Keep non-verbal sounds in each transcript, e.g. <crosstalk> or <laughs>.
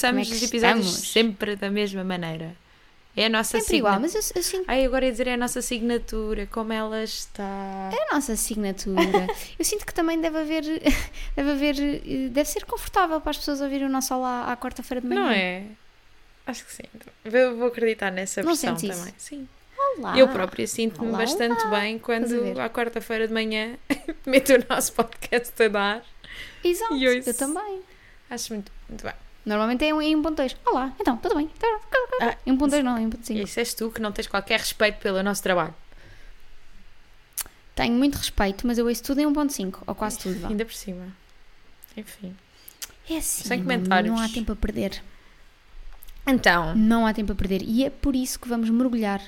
começamos é os episódios estamos? sempre da mesma maneira. É a nossa sempre igual, mas eu, eu sinto Ai, agora ia dizer é a nossa assinatura, como ela está. é a nossa assinatura. <laughs> eu sinto que também deve haver, <laughs> deve haver, eh, deve ser confortável para as pessoas ouvirem o nosso olá à quarta-feira de manhã. Não é? Acho que sim. Vou, vou acreditar nessa Não versão sentes isso? também. Sim. Olá. Eu própria sinto-me bastante olá. bem quando à quarta-feira de manhã <laughs> meto o nosso podcast a dar. Exato, E ouço. eu também. Acho muito, muito bem. Normalmente é em 1.2. Olá, então, tudo bem? Ah, Em 1.2 não, em 1.5. Isso és tu que não tens qualquer respeito pelo nosso trabalho. Tenho muito respeito, mas eu ouço tudo em 1.5, ou quase tudo. Vá. Ainda por cima. Enfim. É assim, Sem não- comentários. não há tempo a perder. Então, Não há tempo a perder. E é por isso que vamos mergulhar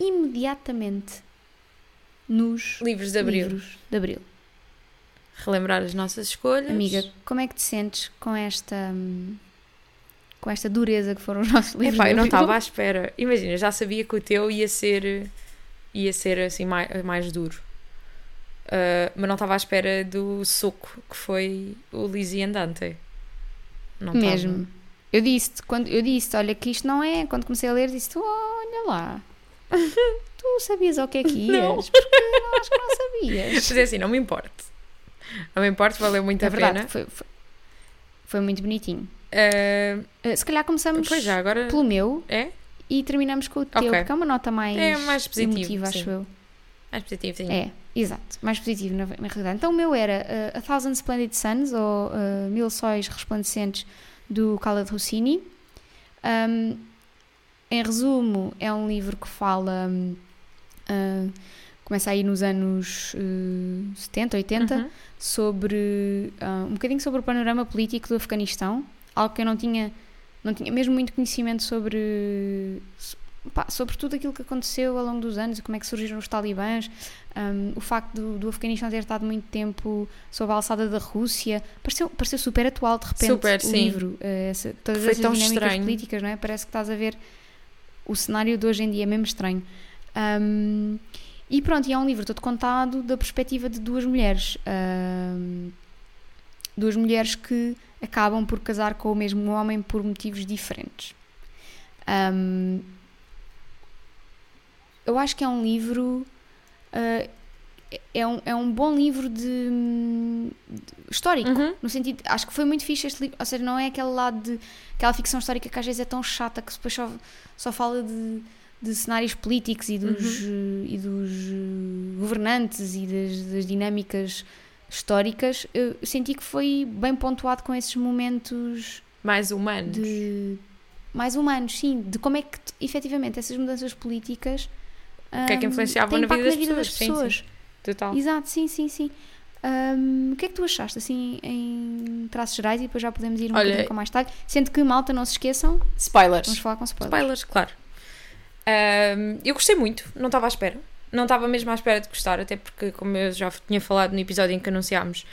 imediatamente nos livros de abril. livros de Abril. Relembrar as nossas escolhas. Amiga, como é que te sentes com esta hum, com esta dureza que foram os nossos livros Epá, eu não <laughs> estava à espera. Imagina, já sabia que o teu ia ser ia ser assim mais, mais duro. Ah, mas não estava à espera do soco que foi o Lizzie Andante. Não. Mesmo. Eu disse quando eu disse, olha que isto não é, quando comecei a ler, disse, olha lá. <laughs> tu sabias o que é que ias? Não. Porque eu acho que não sabias. Mas é assim, não me importe. Não me importe, valeu muito É a verdade, pena. foi, foi, foi muito bonitinho. Ah, Uh, se calhar começamos já, agora. pelo meu É? e terminamos com o teu, Ok. porque é uma nota mais, É mais positivo, emotiva, sim. acho eu. Mais positivo, sim. É, exato, mais positivo na, na realidade. Então o meu era uh, A Thousand Splendid Suns, ou uh, Mil Sóis Resplandecentes, do Khaled Hosseini. Um, em resumo, é um livro que fala. um, uh, começa aí nos anos uh, 70, 80, Uhum. sobre. uh, um bocadinho sobre o panorama político do Afeganistão, algo que eu não tinha. Não tinha mesmo muito conhecimento sobre. pá, sobre tudo aquilo que aconteceu ao longo dos anos e como é que surgiram os talibãs, um, o facto do, do Afeganistão ter estado muito tempo sob a alçada da Rússia, pareceu, pareceu super atual de repente Super, o sim. livro, eh, essa, todas Foi tão dinâmicas estranho. políticas, não é? Parece que estás a ver o cenário de hoje em dia, é mesmo estranho. Um, e pronto, e é um livro todo contado da perspectiva de duas mulheres. duas mulheres que acabam por casar com o mesmo homem por motivos diferentes. Um, eu acho que é um livro. uh, é, um, é um bom livro de, de- histórico. Uhum. No sentido, acho que foi muito fixe este livro. Ou seja, não é aquele lado de. aquela ficção histórica que às vezes é tão chata que depois só, só fala de, de cenários políticos e dos, Uhum. eh, e dos eh, governantes e das, das dinâmicas históricas. Eu senti que foi bem pontuado com esses momentos Mais humanos. de. mais humanos, sim. De como é que efetivamente essas mudanças políticas. O que é que hum, influenciavam têm na vida impacto das pessoas? Sim, sim. pessoas. Total. Exato, sim, sim, sim. Hum, o que é que tu achaste, assim, em traços gerais? E depois já podemos ir um Olha- bocadinho com mais detalhe. Sendo que, malta, não se esqueçam, Spoilers. vamos falar com spoilers. Spoilers, claro. Ahm, eu gostei muito, não estava à espera. Não estava mesmo à espera de gostar, até porque, como eu já tinha falado no episódio em que anunciámos,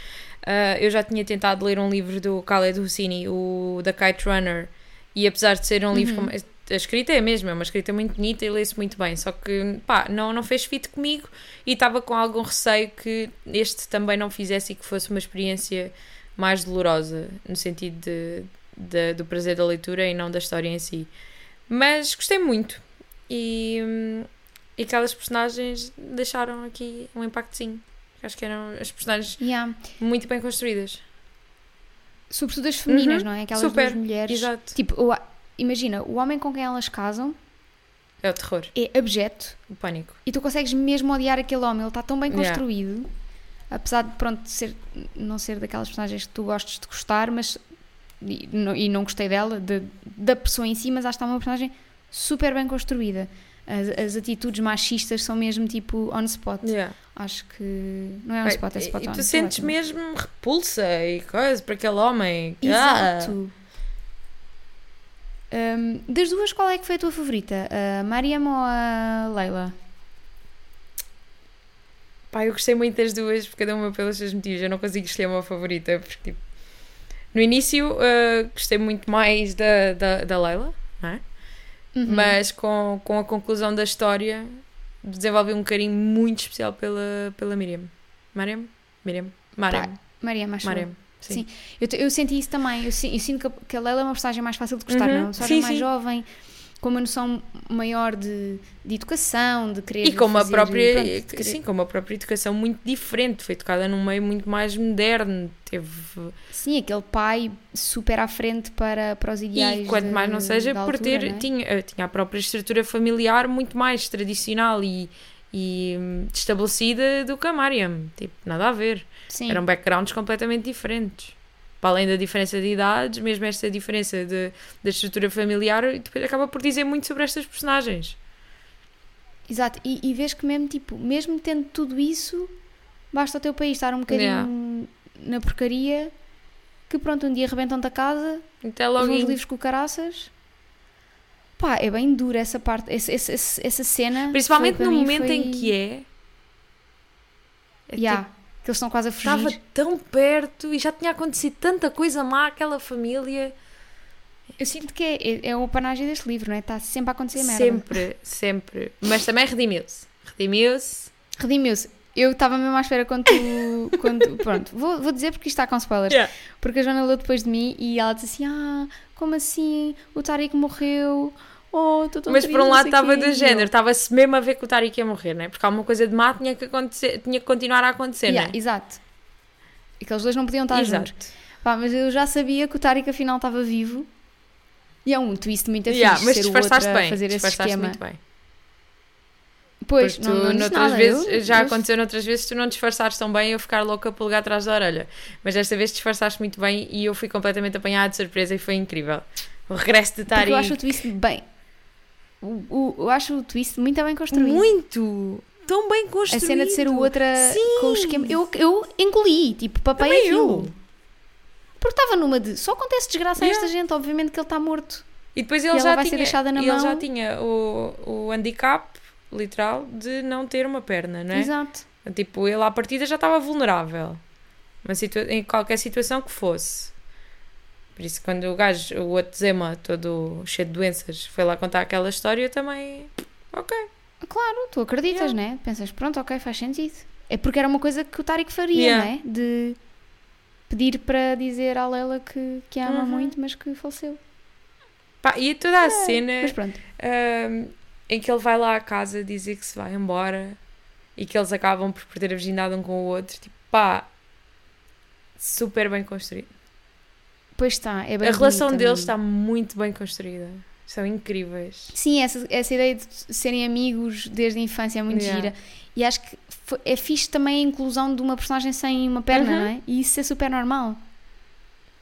ah, eu já tinha tentado ler um livro do Khaled Hosseini, o The Kite Runner, e apesar de ser um livro Uhum. com. A escrita é a mesma, é uma escrita muito bonita e lê-se muito bem, só que pá, não, não fez fit comigo e estava com algum receio que este também não fizesse e que fosse uma experiência mais dolorosa, no sentido de, de- do prazer da leitura e não da história em si. Mas gostei muito e, e aquelas personagens deixaram aqui um impactozinho. Acho que eram as personagens Yeah. muito bem construídas. Sobretudo as femininas, Uhum, não é? Aquelas super, duas mulheres. Exato. Tipo, o- imagina, o homem com quem elas casam É o terror, é abjeto o pânico. e tu consegues mesmo odiar aquele homem. Ele está tão bem Yeah. construído, apesar de, pronto, ser, não ser daquelas personagens que tu gostes de gostar, mas. E não, e não gostei dela, de- da pessoa em si, mas acho que está uma personagem super bem construída. As, as atitudes machistas são mesmo tipo on spot. Yeah. Acho que. Não é on spot, é spot e on. tu sei sentes lá, mesmo repulsa e coisa para aquele homem. Ah. Exato. Hum, das duas, qual é que foi a tua favorita? A Mariam ou a Leila? Pá, eu gostei muito das duas, porque cada uma pelos seus motivos. Eu não consigo escolher uma favorita, porque tipo, no início uh, gostei muito mais da, da, da Leila, não é? Uhum. mas com, com a conclusão da história desenvolvi um carinho muito especial pela, pela Miriam. Mariam? Miriam? Mariam. Mariam, acho eu. Mariam. Sim. Sim. Eu, eu senti isso também. Eu, eu sinto que a, que a Leila é uma personagem mais fácil de gostar, Uhum. não? Uma personagem Sim, mais sim. jovem, com uma noção maior de, de educação, de querer. E com uma própria, pronto, sim, com uma própria educação muito diferente, foi tocada num meio muito mais moderno, teve Sim, aquele pai super à frente para, para os ideais. e quanto de- mais não seja por altura, ter é? tinha, eh, tinha a própria estrutura familiar muito mais tradicional e, e hum, estabelecida do que a Mariam, tipo, nada a ver. Sim. Eram backgrounds completamente diferentes. Para além da diferença de idades, mesmo esta diferença de, da estrutura familiar, depois acaba por dizer muito sobre estas personagens. Exato, e, e vês que mesmo, tipo, mesmo tendo tudo isso, basta o teu país estar um bocadinho Yeah. na porcaria, que pronto, um dia arrebentam-te a casa, os logo em- livros com caraças. Pá, é bem dura essa parte, essa, essa, essa- cena. Principalmente foi, no momento foi... em que é. é Yeah, tipo, que eles estão quase a fugir. Estava tão perto e já tinha acontecido tanta coisa má àquela família. Eu sinto que é, é, é o panagem deste livro, não é? Está sempre a acontecer merda. Sempre, sempre. Mas também redimiu-se. Redimiu-se. Redimiu-se. Eu estava mesmo à espera quando tu. <laughs> quando, pronto, vou, vou dizer porque isto está com spoilers. Yeah. Porque a Joana leu depois de mim e ela disse assim: Ah, como assim? O Tariq morreu. Oh, estou tão Mas por um não lado estava quê." do E género, estava-se mesmo a ver que o Tariq ia morrer, né? Porque alguma coisa de má tinha que, acontecer, tinha que continuar a acontecer, Yeah, né? Exato. Aqueles dois não podiam estar Exato. juntos. Pá, mas eu já sabia que o Tariq afinal estava vivo. E é um twist muito Yeah, fixe mas ser o outro disfarçaste a bem. fazer esse disfarçaste esquema. muito bem. Pois, Porque não, tu, não noutras nada. vezes, eu- já eu- aconteceu noutras vezes, tu não disfarçares tão bem eu ficar louca por lugar atrás da orelha. Mas desta vez disfarçaste muito bem e eu fui completamente apanhada de surpresa e foi incrível. O regresso de Porque Tariq. eu acho o twist bem. O, o- eu acho o twist muito bem construído. muito! Tão bem A construído. cena de ser o outro a- Sim. com o esquema. Eu, eu engoli, tipo, papei Também aquilo. eu. Porque estava numa de. Só acontece desgraça a esta gente, obviamente que ele está morto. E depois E ele ela já tinha, e ele já tinha o, o handicap, literal, de não ter uma perna, não é? Exato. Tipo, ele à partida já estava vulnerável. Uma situa em qualquer situação que fosse. Por isso, quando o gajo, o outro Zema, todo cheio de doenças, foi lá contar aquela história, eu também. Ok. Claro, tu acreditas, Yeah. né? Pensas, pronto, ok, faz sentido. É porque era uma coisa que o Tariq faria, Yeah. né? De pedir para dizer à Lela que, que a ama Uhum. muito, mas que faleceu. Pá, e toda a cena Mas pronto. ahm, em que ele vai lá à casa dizer que se vai embora e que eles acabam por perder a virgindade um com o outro, tipo, pá, super bem construído. Pois está, é bem a relação bonita deles está muito bem construída. São incríveis. Sim, essa, essa ideia de serem amigos desde a infância é muito Yeah. gira. E acho que fo- é fixe também a inclusão de uma personagem sem uma perna, Uhum. não é? E isso é super normal.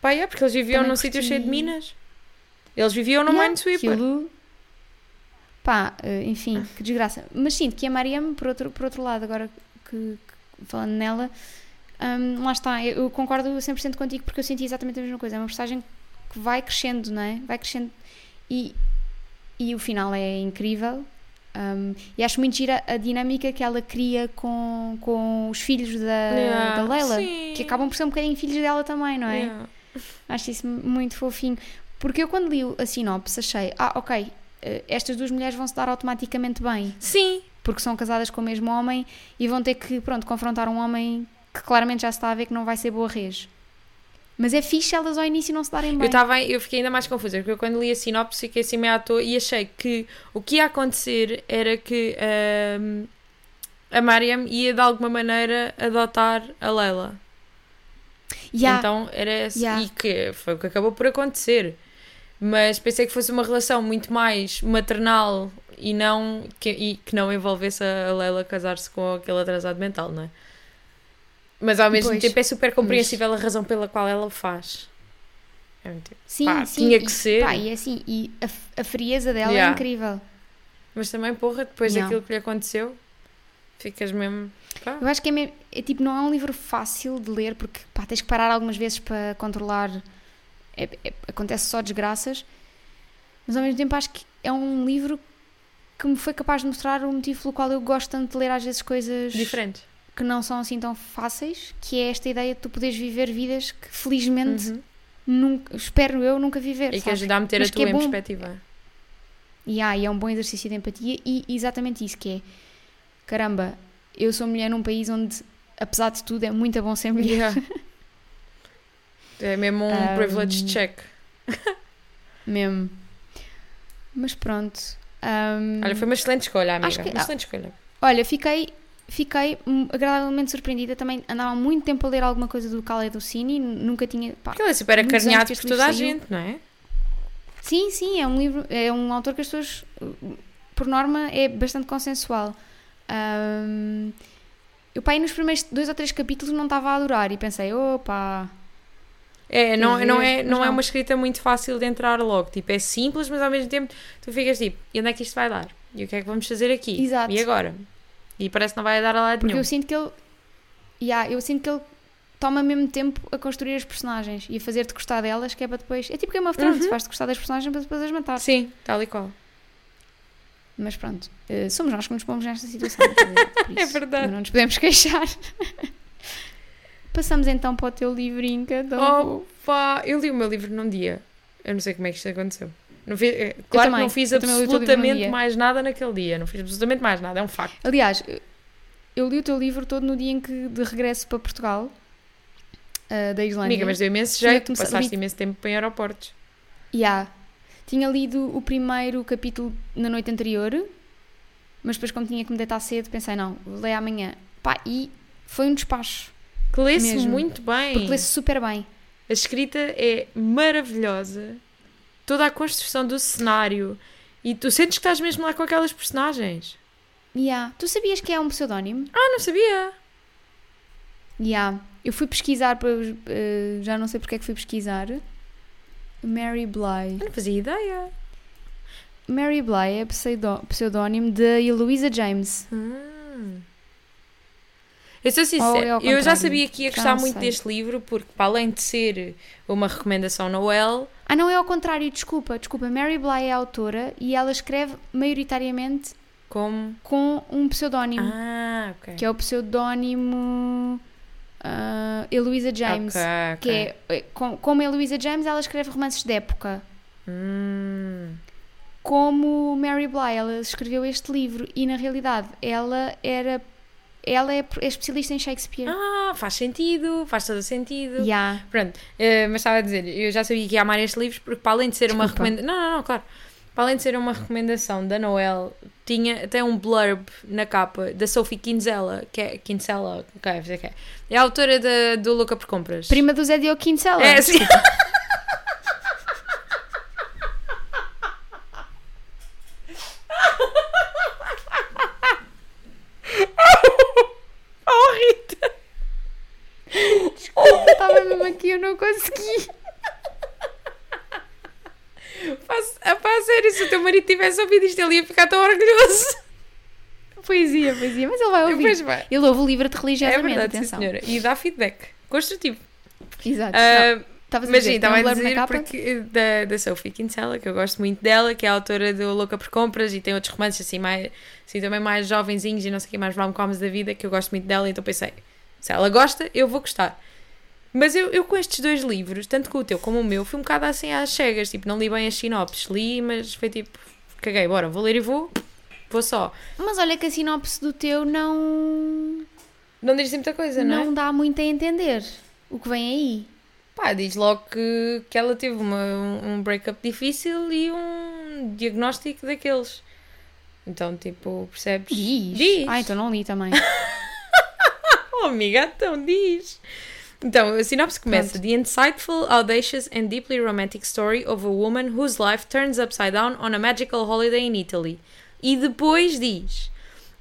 Pá, é, porque eles viviam Também num sítio cheio de minas. Eles viviam no Yeah, Minesweeper. aquilo- Pá, eh, enfim, que desgraça. Mas sinto que a Mariam, por outro, por outro lado, agora que, que- falando nela, hum, lá está, eu, concordo 100% contigo porque eu senti exatamente a mesma coisa. É uma personagem que vai crescendo, não é? Vai crescendo e, e o final é incrível. hum, e acho muito gira a dinâmica que ela cria com, com os filhos da, Yeah, da Leila, sim. que acabam por ser um bocadinho filhos dela também, não é? Yeah. Acho isso muito fofinho. Porque eu, quando li a sinopse, achei: ah, ok, eh, estas duas mulheres vão se dar automaticamente bem, Sim. porque são casadas com o mesmo homem e vão ter que, pronto, confrontar um homem que claramente já se está a ver que não vai ser boa res. Mas é fixe elas ao início não se darem bem. Eu, tava, eu fiquei ainda mais confusa, porque eu quando li a sinopse fiquei assim meio à toa e achei que o que ia acontecer era que ahm, a Mariam ia de alguma maneira adotar a Leila. Yeah, Então era esse, Yeah. e que foi o que acabou por acontecer. Mas pensei que fosse uma relação muito mais maternal e não que, e que não envolvesse a Leila casar-se com aquele atrasado mental, não é? Mas ao mesmo Pois. tempo é super compreensível a razão pela qual ela o faz. É muito tipo, sim, pá, sim, tinha e- que ser. pá, e é assim, e a, a frieza dela Yeah. é incrível. Mas também, porra, depois daquilo que lhe aconteceu, ficas mesmo. pá. Eu acho que é, mesmo- é tipo, não é um livro fácil de ler porque pá, tens que parar algumas vezes para controlar. É- é- acontece só desgraças, mas ao mesmo tempo acho que é um livro que me foi capaz de mostrar o motivo pelo qual eu gosto tanto de ler às vezes coisas Diferentes. Que não são assim tão fáceis, que é esta ideia de tu poderes viver vidas que felizmente Uhum. nunca, espero eu nunca viver. E que sabes? ajuda a meter Mas a que tua é em bom. perspectiva. E, ah, e é um bom exercício de empatia e exatamente isso que é caramba, eu sou mulher num país onde apesar de tudo é muito bom ser mulher. <laughs> É mesmo um Um, privilege check. Mesmo. Mas pronto. Ahm, Olha, foi uma excelente escolha, amiga. Que- Uma excelente escolha. Olha, fiquei, fiquei hum, agradavelmente surpreendida. Também andava há muito tempo a ler alguma coisa do Khaled Cine, nunca tinha. pá. Ele é super acarinhado por toda a saiu. gente, não é? Sim, sim, é um livro, é um autor que as pessoas, por norma, é bastante consensual. Ahm, eu, pá, aí nos primeiros dois ou três capítulos não estava a adorar e pensei, opa, É, não, Quer não, é, mas não é não. uma escrita muito fácil de entrar logo. Tipo, é simples, mas ao mesmo tempo tu ficas tipo, e onde é que isto vai dar? E o que é que vamos fazer aqui? Exato. E agora? E parece que não vai dar a lado porque nenhum. eu sinto que ele, yeah, eu sinto que ele toma mesmo tempo a construir as personagens e a fazer-te gostar delas, que é para depois, é tipo Game of Thrones, Uhum. faz-te gostar das personagens para depois as matar. Sim, tal e qual. Mas pronto, eh, somos nós que nos pomos nesta situação. <laughs> É verdade. Não nos podemos queixar. Passamos então para o teu livrinho, cada um. Opa, eu li o meu livro num dia. Eu não sei como é que isto aconteceu. Não fiz, eh, claro também, que não fiz absolutamente mais nada naquele dia. Não fiz absolutamente mais nada, é um facto. Aliás, eu li o teu livro todo no dia em que de regresso para Portugal, ah, da Islândia. Amiga, mas deu imenso jeito. Passaste li- imenso tempo em aeroportos. Yeah. Tinha lido o primeiro capítulo na noite anterior, mas depois, como tinha que me deitar cedo, pensei, não, vou ler amanhã. Pá, e foi um despacho, Que lê-se muito bem. porque lê-se super bem. A escrita é maravilhosa. Toda a construção do cenário. E tu sentes que estás mesmo lá com aquelas personagens. Yeah. Tu sabias que é um pseudónimo? Ah, não sabia. Yeah. Eu fui pesquisar, para, eh, já não sei porque é que fui pesquisar. Mary Bly. Eu não fazia ideia. Mary Bly é pseudónimo de Eloisa James. Hum. Eu sou Ou é sincera, ao eu já sabia que ia gostar muito sei. deste livro, porque para além de ser uma recomendação Noel, Ah, não é ao contrário, desculpa, desculpa. Mary Bly é autora e ela escreve maioritariamente como. com um pseudónimo, Ah, ok. que é o pseudónimo Eloisa James. Ok, ok. Que é, com- como Eloisa James, ela escreve romances de época. Hum. Como Mary Bly, ela escreveu este livro e na realidade ela era ela é, é especialista em Shakespeare. Ah, faz sentido, faz todo sentido. Yeah. Pronto, eh, mas estava a dizer, eu já sabia que ia amar este livro porque, para além de ser uma Desculpa. recomendação. Não, não, não, claro. Para além de ser uma recomendação da Noel, tinha até um blurb na capa da Sophie Kinsella, que é. Kinsella, ok, vou dizer que é. É a autora da, do Louca por Compras. Prima do Zé Diogo Kinsella. É, sim. <laughs> oh, Rita! Eu estava mesmo aqui, eu não consegui. <laughs> A pá, sério, se o teu marido tivesse ouvido isto, ele ia ficar tão orgulhoso. Poesia, poesia, mas ele vai ouvir. Pois vai. Ele ouve o livro É religiosamente, verdade, sim, atenção. senhora. E dá feedback. Construtivo. Exato. Não, Estavas mas sim, estava a dizer porque, da, da Sophie Kinsella, que eu gosto muito dela, que é a autora do Louca por Compras e tem outros romances assim, mais, assim também mais jovenzinhos e não sei o que mais rom-coms da vida, que eu gosto muito dela, então pensei, se ela gosta, eu vou gostar. Mas eu, eu com estes dois livros, tanto com o teu como o meu, fui um bocado assim às cegas, tipo, não li bem as sinopses, li, mas foi tipo, caguei, bora, vou ler e vou, vou só. Mas olha que a sinopse do teu não, Não diz muita coisa, não, é? não dá muito a entender o que vem aí. Pá, diz logo que, que ela teve uma, um, um breakup difícil e um diagnóstico daqueles. Então, tipo, percebes? Diz. Diz. Ah, então não li também. <laughs> Oh, amiga, então diz. Então, a sinopse começa: The insightful, audacious and deeply romantic story of a woman whose life turns upside down on a magical holiday in Italy. E depois diz: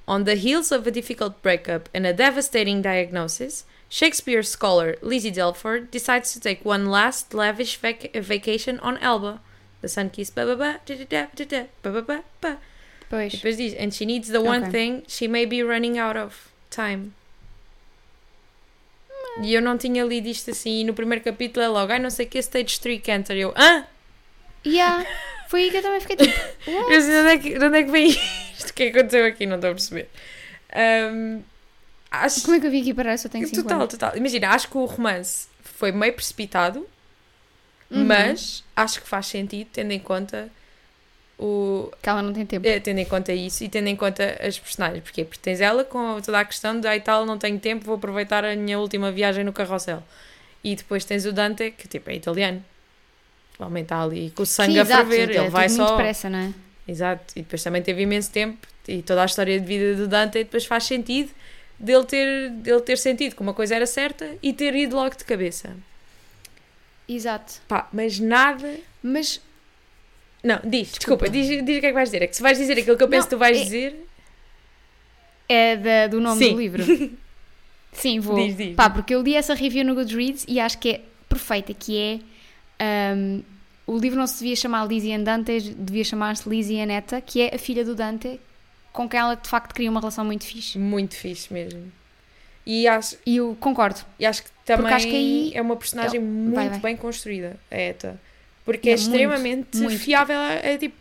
On the heels of a difficult breakup and a devastating diagnosis, Shakespeare scholar Lizzie Delford decides to take one last lavish vac- vacation on Elba. The sun kissed ba ba ba da da da ba ba ba ba. Pois. Depois diz: And she needs the one Ok. thing she may be running out of time. E eu não tinha lido isto assim, e no primeiro capítulo é logo, ai não sei que stage 3 cancer. Eu, hã? Yeah. Foi aí que eu também fiquei tipo. <laughs> Eu de onde é que, de onde é que vem isto? O que é que aconteceu aqui? Não estou a perceber. Ahm, acho Como é que eu vim aqui parar? Eu só tenho 5 total, anos. total. Imagina, acho que o romance foi meio precipitado, Uhum. mas acho que faz sentido, tendo em conta o, Que ela não tem tempo. É, tendo em conta isso e tendo em conta as personagens. Porquê? Porque tens ela com toda a questão de ai tal, não tenho tempo, vou aproveitar a minha última viagem no carrossel. E depois tens o Dante, que tipo é italiano. Homem está ali com o sangue Sim, a ferver, é ele vai só. depressa, não é? Exato, e depois também teve imenso tempo e toda a história de vida do Dante depois faz sentido dele ter, dele ter sentido que uma coisa era certa e ter ido logo de cabeça. Exato. Pá, mas nada. Mas Não, diz, desculpa, diz, diz o que é que vais dizer. É que se vais dizer aquilo que eu penso que tu vais é- dizer, é da- do nome Sim. do livro. <laughs> Sim, vou. Diz, diz. Pá, porque eu li essa review no Goodreads e acho que é perfeita, que é ahm, o livro não se devia chamar Lizzie and Dante, devia chamar-se Lizzie and que é a filha do Dante, com quem ela de facto cria uma relação muito fixe. muito fixe mesmo. E acho, E eu concordo. e acho que também acho que aí- é uma personagem muito vai, vai. bem construída, a Eta. Porque É é, muito, extremamente muito. fiável. É tipo,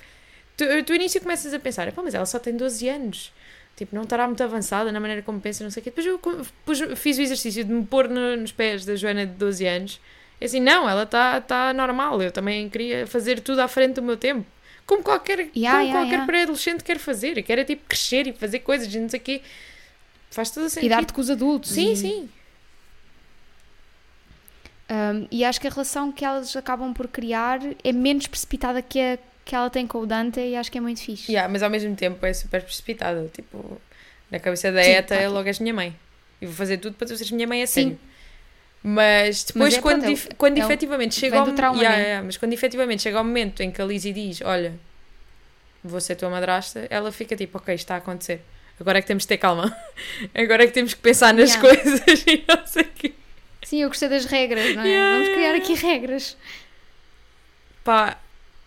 tu, tu início começas a pensar, "Pá, mas ela só tem 12 anos. Tipo, não estará muito avançada na maneira como pensa, não sei o quê. Depois eu depois fiz o exercício de me pôr no- nos pés da Joana de 12 anos. E assim, não, ela está tá normal. Eu também queria fazer tudo à frente do meu tempo. Como qualquer, Yeah, como yeah, qualquer yeah. pré-adolescente quer fazer. Quer é tipo crescer e fazer coisas e não sei o quê. Faz todo o sentido. E dar-te com os adultos. Sim, e, sim. Ahm, e acho que a relação que elas acabam por criar é menos precipitada que a que ela tem com o Dante e acho que é muito fixe. Yeah, mas ao mesmo tempo é super precipitada. Tipo, na cabeça da Sim, ETA claro. logo és minha mãe. E vou fazer tudo para tu seres minha mãe a Sim. sério. Mas depois, Mas é, quando, pronto, é quando é efetivamente chega ao do trauma, Yeah, né? yeah, mas quando efetivamente chega ao momento em que a Lizzie diz: Olha, vou ser tua madrasta, ela fica tipo: Ok, está a acontecer. Agora é que temos de ter calma. <laughs> Agora é que temos que pensar nas coisas <laughs> e não sei o quê. Sim, eu gostei das regras, não é? Yeah, Vamos criar aqui regras. Pá,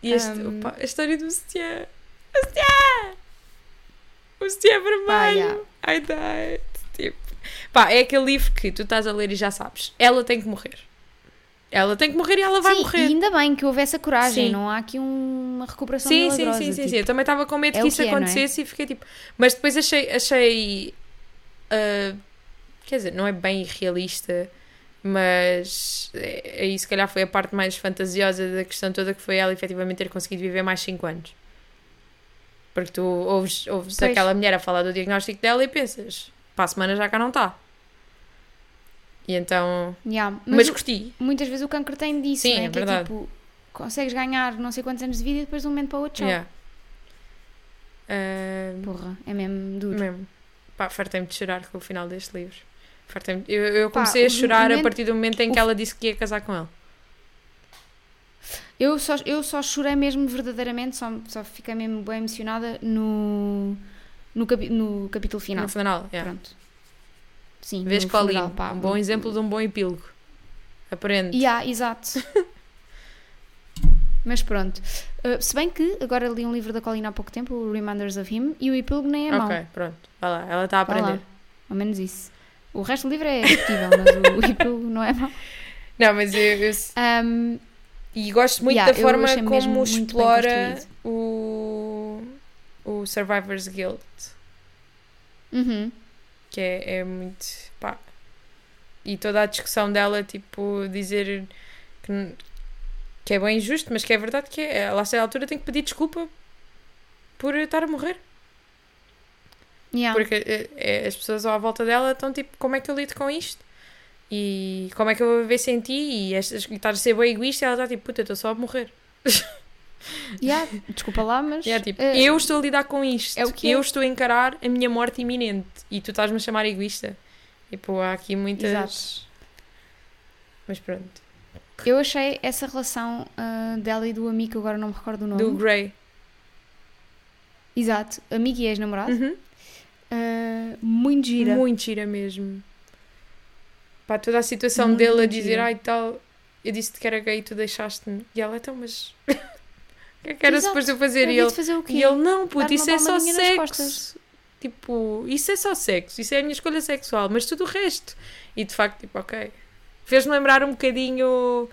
e este, Um, opa, a história do sutiã. O sutiã! O sutiã vermelho! Pá, yeah. I died. Tipo, pá, é aquele livro que tu estás a ler e já sabes. Ela tem que morrer. Ela tem que morrer e ela vai sim, morrer. e ainda bem que houve essa coragem, Sim. não há aqui um- uma recuperação Sim, sim, milagrosa. sim, sim, tipo, sim. Eu também estava com medo é que isso que é, é? acontecesse e fiquei tipo. Mas depois achei. achei ah, quer dizer, não é bem irrealista, mas é, aí se calhar foi a parte mais fantasiosa da questão toda que foi ela efetivamente ter conseguido viver mais 5 anos. Porque tu ouves, ouves Pois. aquela mulher a falar do diagnóstico dela e pensas, para a semana já cá não está. E então. yeah. Mas, Mas, curti. muitas vezes o cancro tem disso, Sim, não é? é que é verdade. tipo, consegues ganhar não sei quantos anos de vida e depois de um momento para o outro, tchau. Yeah. Ah, Porra, é mesmo duro. Mesmo. Pá, fartei-me de chorar com o final deste livro. Eu, eu Pá, comecei a o chorar a momento- partir do momento em que o- ela disse que ia casar com ele. Eu só, eu só chorei mesmo verdadeiramente, só, só fiquei mesmo bem emocionada no, no, capi- no capítulo final. No final, yeah. Pronto. Sim, Vês pá. Um bom exemplo de um bom epílogo. Aprende. Yeah, exato. <laughs> Mas pronto. Uh, se bem que agora li um livro da Colina há pouco tempo, o Reminders of Him, e o epílogo nem é mau. ok, pronto. Vai lá, ela está a aprender. Ao menos isso. O resto do livro é discutível, mas o epílogo não é mau. Não, mas eu, eu- Um, e gosto muito Yeah, da forma como explora o, o Survivor's Guild. uhum. que é, é muito pá. E toda a discussão dela, tipo, dizer que, que é bem injusto, mas que é verdade que é. Ela a certa altura tem que pedir desculpa por estar a morrer. Yeah. Porque eh, eh, as pessoas à volta dela estão tipo, como é que eu lido com isto? E como é que eu vou viver sem ti? E estás a ser bem egoísta e ela está tipo, puta, eu estou só a morrer. <laughs> Yeah, Desculpa lá, mas. É tipo, uh, eu estou a lidar com isto. é o que eu é. estou a encarar a minha morte iminente. E tu estás-me a chamar egoísta. Tipo, há aqui muitas. Exato. Mas pronto. Eu achei essa relação ah, dela e do amigo, que agora não me recordo o nome. Do Grey. Exato, amigo e ex-namorado. Uhum. Muito gira. Muito gira mesmo. Pá, toda a situação Muito, dele a dizer, gira. ai tal, eu disse-te que era gay e tu deixaste-me. E ela, então, mas. O <laughs> que é que era suposto eu fazer? Eu E ele, fazer e ele, não, puto, isso é só sexo. Tipo, isso é só sexo, isso é a minha escolha sexual, mas tudo o resto. E de facto, tipo, ok. Fez-me lembrar um bocadinho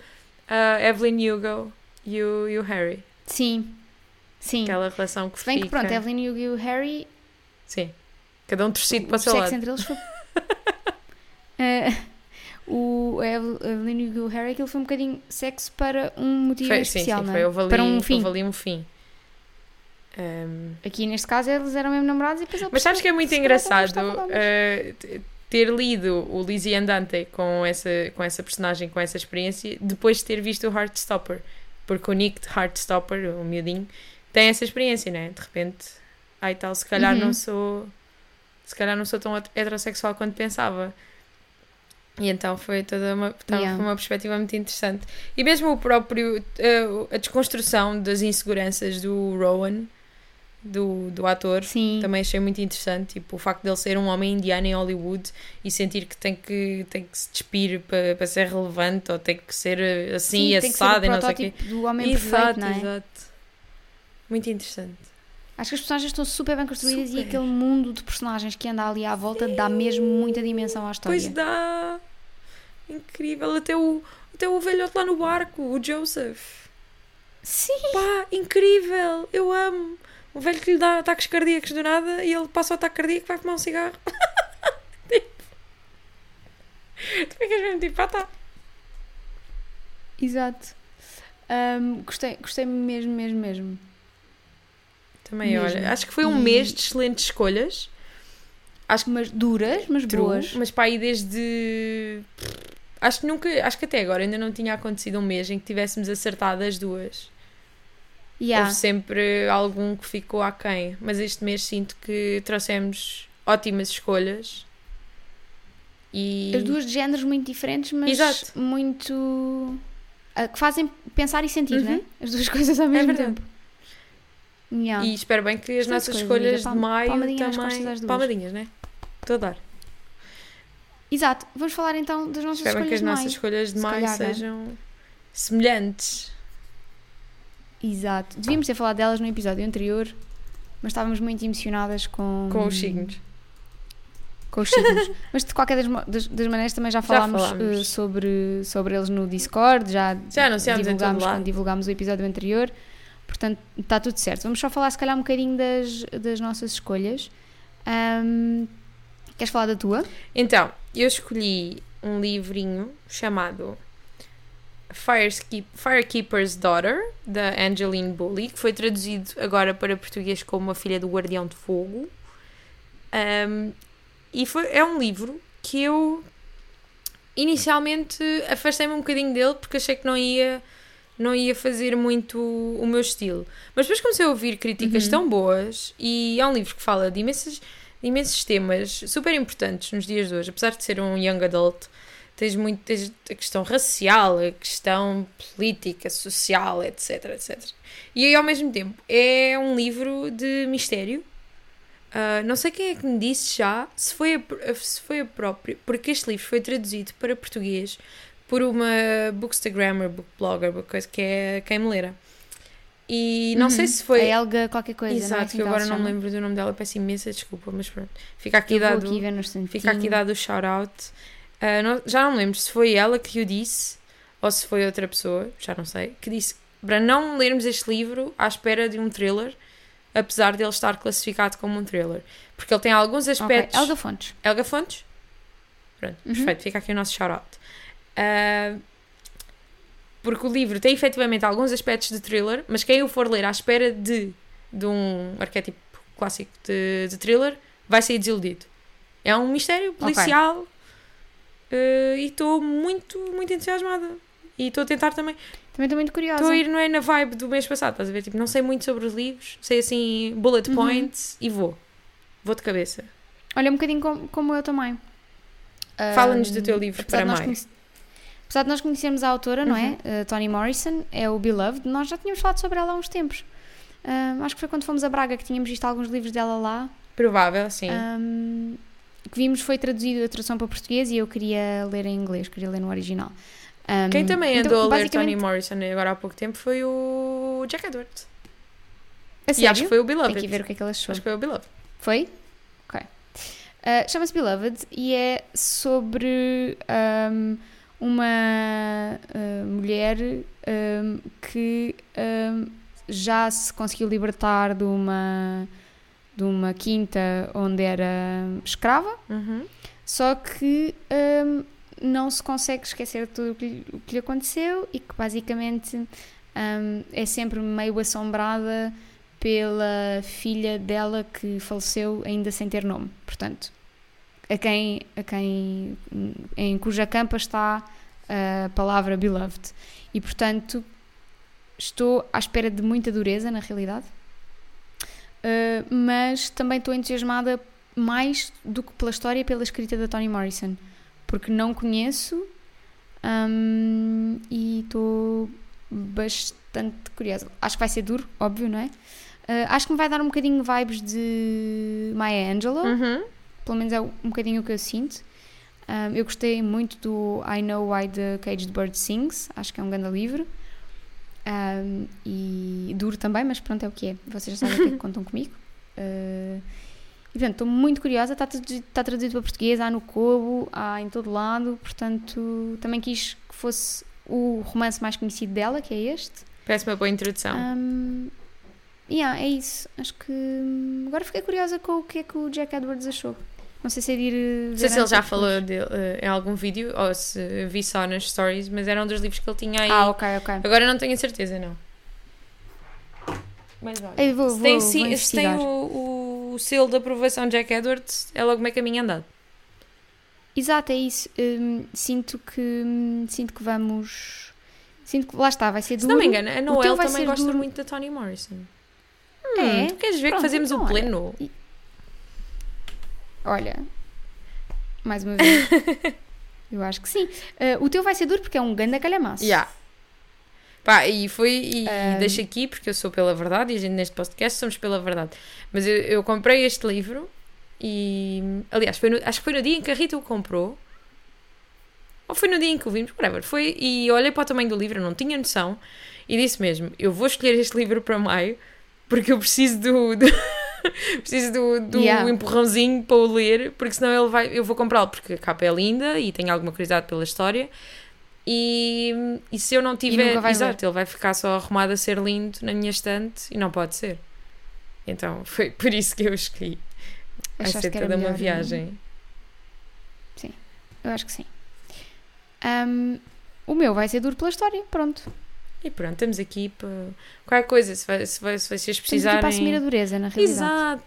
a Evelyn Hugo e o, e o Harry. Sim, sim. Aquela relação que Se bem que fica. pronto, Evelyn Hugo e o Harry, Sim. Cada um torcido para o o seu sexo lado. entre eles foi. Ah, <laughs> o Evelyn e o Harry, aquilo foi um bocadinho sexo para um motivo Foi, sim, especial, sim, não foi. é? Para um fim. houve um fim. Ahm, Aqui neste caso eles eram mesmo namorados e depois mas sabes que é muito engraçado? não uh, t- ter lido o Lizzie Andante com essa, com essa personagem, com essa experiência, depois de ter visto o Heartstopper. Porque o Nick de Heartstopper, o miudinho, tem essa experiência, né? De repente, ai tal, se calhar Uhum. não sou. Se calhar não sou tão heterossexual quanto pensava. E então foi toda uma, então Yeah. foi uma perspectiva muito interessante. E mesmo o próprio. eh, a desconstrução das inseguranças do Rowan, do, do ator, Sim. também achei muito interessante. Tipo, o facto de ele ser um homem indiano em Hollywood e sentir que tem que, tem que se despir para, para ser relevante ou tem que ser eh, assim Sim, e assado e não sei o quê. do homem Exato, perfeito, não é? exato. Muito interessante. Acho que as personagens estão super bem construídas e Super. aquele mundo de personagens que anda ali à volta dá mesmo muita dimensão à história. Pois dá. Incrível. Até o, até o velhote lá no barco, o Joseph. Sim. Pá, incrível. Eu amo. O velho que lhe dá ataques cardíacos do nada e ele passa o ataque cardíaco e vai fumar um cigarro. <laughs> tipo. Tu ficas mesmo tipo, ah tá. Exato. Ahm, gostei, gostei mesmo, mesmo, mesmo. Também, Mesmo. olha, acho que foi um E- mês de excelentes escolhas. Acho que mas duras, mas True, boas. Mas pá, aí desde. Acho que nunca, acho que até agora ainda não tinha acontecido um mês em que tivéssemos acertado as duas. Yeah. Houve sempre algum que ficou aquém. Mas este mês sinto que trouxemos ótimas escolhas. E. As duas de géneros muito diferentes, mas Exato. muito. ah, que fazem pensar e sentir, Uhum. né? As duas <laughs> coisas ao mesmo verdade. tempo. Yeah. E espero bem que as Excelentes nossas escolhas de maio palmadinha nas costas também. Palmadinhas, né? Estou a dar. Exato. Vamos falar então das nossas Espero bem que escolhas as de nossas maio. escolhas de Se maio calhar, né? sejam semelhantes. Exato. Devíamos ter falado delas no episódio anterior, mas estávamos muito emocionadas com, Com os signos. com os signos. <laughs> Mas de qualquer das, das- das maneiras também já falámos, falámos. eh, sobre, sobre eles no Discord, já, Já anunciámos divulgámos quando divulgámos o episódio anterior. Portanto, está tudo certo. Vamos só falar se calhar um bocadinho das, das nossas escolhas. Ahm, queres falar da tua? Então, eu escolhi um livrinho chamado Firekeep- Firekeeper's Daughter, da Angeline Bully, que foi traduzido agora para português como A Filha do Guardião de Fogo. Um, e foi, é um livro que eu inicialmente afastei-me um bocadinho dele porque achei que não ia, não ia fazer muito o meu estilo. Mas depois comecei a ouvir críticas Uhum. tão boas e é um livro que fala de imensas de imensos temas super importantes nos dias de hoje, apesar de ser um young adult, tens muito tens a questão racial, a questão política, social, etc, etc. E aí, ao mesmo tempo, é um livro de mistério. Ah, não sei quem é que me disse já se foi, a, se foi a própria, porque este livro foi traduzido para português por uma bookstagrammer, bookblogger, book coisa, que é a Queimeleira. E não sei Uhum. se foi. A Helga qualquer coisa, é Exato, assim que eu ela agora não me lembro do nome dela, peço imensa desculpa, mas pronto. Fica aqui dado, aqui fica aqui dado o shout-out. Ah, não- já não me lembro se foi ela que o disse ou se foi outra pessoa, já não sei, que disse para não lermos este livro à espera de um thriller, apesar de ele estar classificado como um thriller. Porque ele tem alguns aspectos. Helga Fontes. Helga Fontes? Pronto, Uhum. perfeito, fica aqui o nosso shout-out. Ah, porque o livro tem efetivamente alguns aspectos de thriller, mas quem o for ler à espera de, de um arquétipo clássico de, de thriller vai sair desiludido. É um mistério policial ah, e estou muito, muito entusiasmada. E estou a tentar também. Também estou muito curiosa. Estou a ir não é, na vibe do mês passado, estás a ver? Tipo, não sei muito sobre os livros, sei assim bullet Uhum. points e vou. Vou de cabeça. Olha, um bocadinho como, como eu também. Fala-nos Ahm, do teu livro para conhece- Apesar de nós conhecermos a autora, não Uhum. é? Uh, Toni Morrison, é o Beloved, nós já tínhamos falado sobre ela há uns tempos. Ahm, acho que foi quando fomos a Braga que tínhamos visto alguns livros dela lá. Provável, sim. Ahm, que vimos foi traduzido a tradução para português e eu queria ler em inglês, queria ler no original. Ahm, Quem também então, andou a ler basicamente- Toni Morrison agora há pouco tempo foi o Jack Edwards. A E sério? acho que foi o Beloved. Tem que ver o que é que ela achou. Acho que foi o Beloved. Foi? Ok. Uh, Chama-se Beloved e é sobre um, uma uh, mulher um, que um, já se conseguiu libertar de uma, de uma quinta onde era escrava, Uhum. só que um, não se consegue esquecer de tudo o que, lhe- o que lhe aconteceu e que basicamente é sempre meio assombrada pela filha dela que faleceu ainda sem ter nome. Portanto, a quem, a quem em cuja campa está a palavra beloved. E portanto, estou à espera de muita dureza, na realidade, uh, mas também estou entusiasmada mais do que pela história e pela escrita da Toni Morrison, porque não conheço um, e estou bastante curiosa. Acho que vai ser duro, óbvio, não é? Uh, acho que me vai dar um bocadinho vibes de Maya Angelou, Uhum. Pelo menos é um bocadinho o que eu sinto. Um, eu gostei muito do I Know Why the Caged Bird Sings, acho que é um grande livro. Um, e duro também, mas pronto, é o que é. Vocês já sabem o que é que <laughs> contam comigo. Uh, e portanto, estou muito curiosa. Está traduzido, está traduzido para português, há no Kobo, há em todo lado. Portanto, também quis que fosse o romance mais conhecido dela, que é este. Parece uma boa introdução. Um, yeah, é isso. Acho que. hum, Agora fiquei curiosa com o que é que o Jack Edwards achou. Não sei se é de ir. eh, Não sei se ele já falou depois. dele, eh, em algum vídeo ou se vi só nas stories, mas era um dos livros que ele tinha aí. Ah, ok, ok. Agora não tenho a certeza, não. Mas olha, Eu vou, se vou, tem, vou sim- se tem o, o selo de aprovação Jack Edwards, é logo meio caminho andado. Exato, é isso. Hum, sinto que. hum, sinto que vamos. Sinto que. Lá está, vai ser Se duro. não me engano, a Noel vai também ser gosta duro. muito da Toni Morrison. É? Hum, tu queres ver Pronto, que fazemos então o pleno? Olha, mais uma vez. <laughs> eu acho que sim. Ah, o teu vai ser duro porque é um ganda calhamaço. Já. Pá, e foi, e Ahm. deixo aqui porque eu sou pela verdade e a gente neste podcast somos pela verdade. Mas eu, eu comprei este livro e, aliás, foi no- acho que foi no dia em que a Rita o comprou. Ou foi no dia em que o vimos, whatever. Foi, e olhei para o tamanho do livro, não tinha noção, e disse mesmo: Eu vou escolher este livro para maio porque eu preciso do. do- <laughs> preciso do, do Yeah. empurrãozinho para o ler, porque senão ele vai, eu vou comprá-lo porque a capa é linda e tenho alguma curiosidade pela história. E, e se eu não tiver. Exato, ele vai ficar só arrumado a ser lindo na minha estante e não pode ser. Então <laughs> foi por isso que eu escolhi. Vai ser toda uma melhor, viagem. Eu acho que sim. Hum, o meu vai ser duro pela história, pronto. E pronto, estamos aqui para qualquer coisa. Se, vai, se, vai, se vocês Estamos aqui para assumir a precisarem. dureza, na realidade. Exato.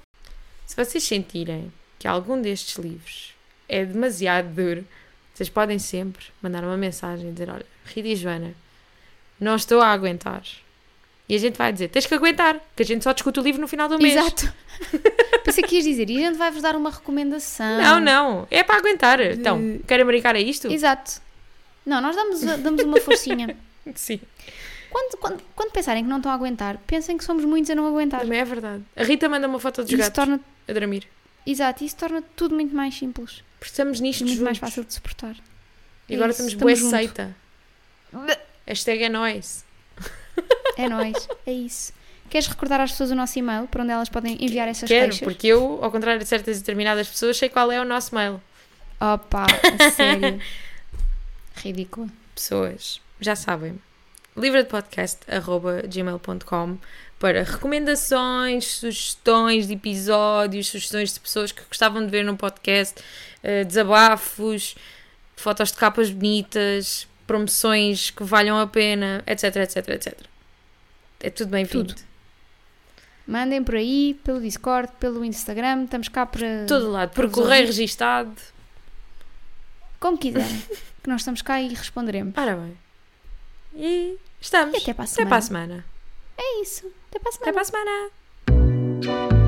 Se vocês sentirem que algum destes livros é demasiado duro, vocês podem sempre mandar uma mensagem e dizer: Olha, Rita e Joana, não estou a aguentar. E a gente vai dizer: Tens que aguentar, que a gente só discute o livro no final do mês. Exato. <laughs> Pensei que ias dizer, e a gente vai-vos dar uma recomendação. Não, não, é para aguentar. Então, querem brincar a isto? Exato. Não, nós damos, damos uma forcinha. <laughs> <laughs> Sim, Quando, quando, quando pensarem que não estão a aguentar, pensem que somos muitos a não aguentar. também é verdade. A Rita manda uma foto dos Isso gatos torna, a dormir. exato, isso torna tudo muito mais simples. E nisto muito juntos. mais fácil de suportar. E agora isso, estamos boa junto. seita. Hashtag é nóis. É nóis, é isso. Queres recordar às pessoas o nosso e-mail para onde elas podem enviar essas Quero, queixas? porque eu, ao contrário de certas determinadas pessoas, sei qual é o nosso mail. Opa, sério. <laughs> Ridícula. Pessoas, já sabem. livradepodcast.gmail.com para recomendações, sugestões de episódios, sugestões de pessoas que gostavam de ver no podcast, eh, desabafos, fotos de capas bonitas, promoções que valham a pena, etc, etc, etc. É tudo bem-vindo. Mandem por aí, pelo Discord, pelo Instagram, estamos cá para. Todo lado. Por correio registado. Como quiserem. que nós estamos cá e responderemos. Bem. E estamos. E até para a Até para a semana. semana. É isso. Até para a semana. Até para a semana.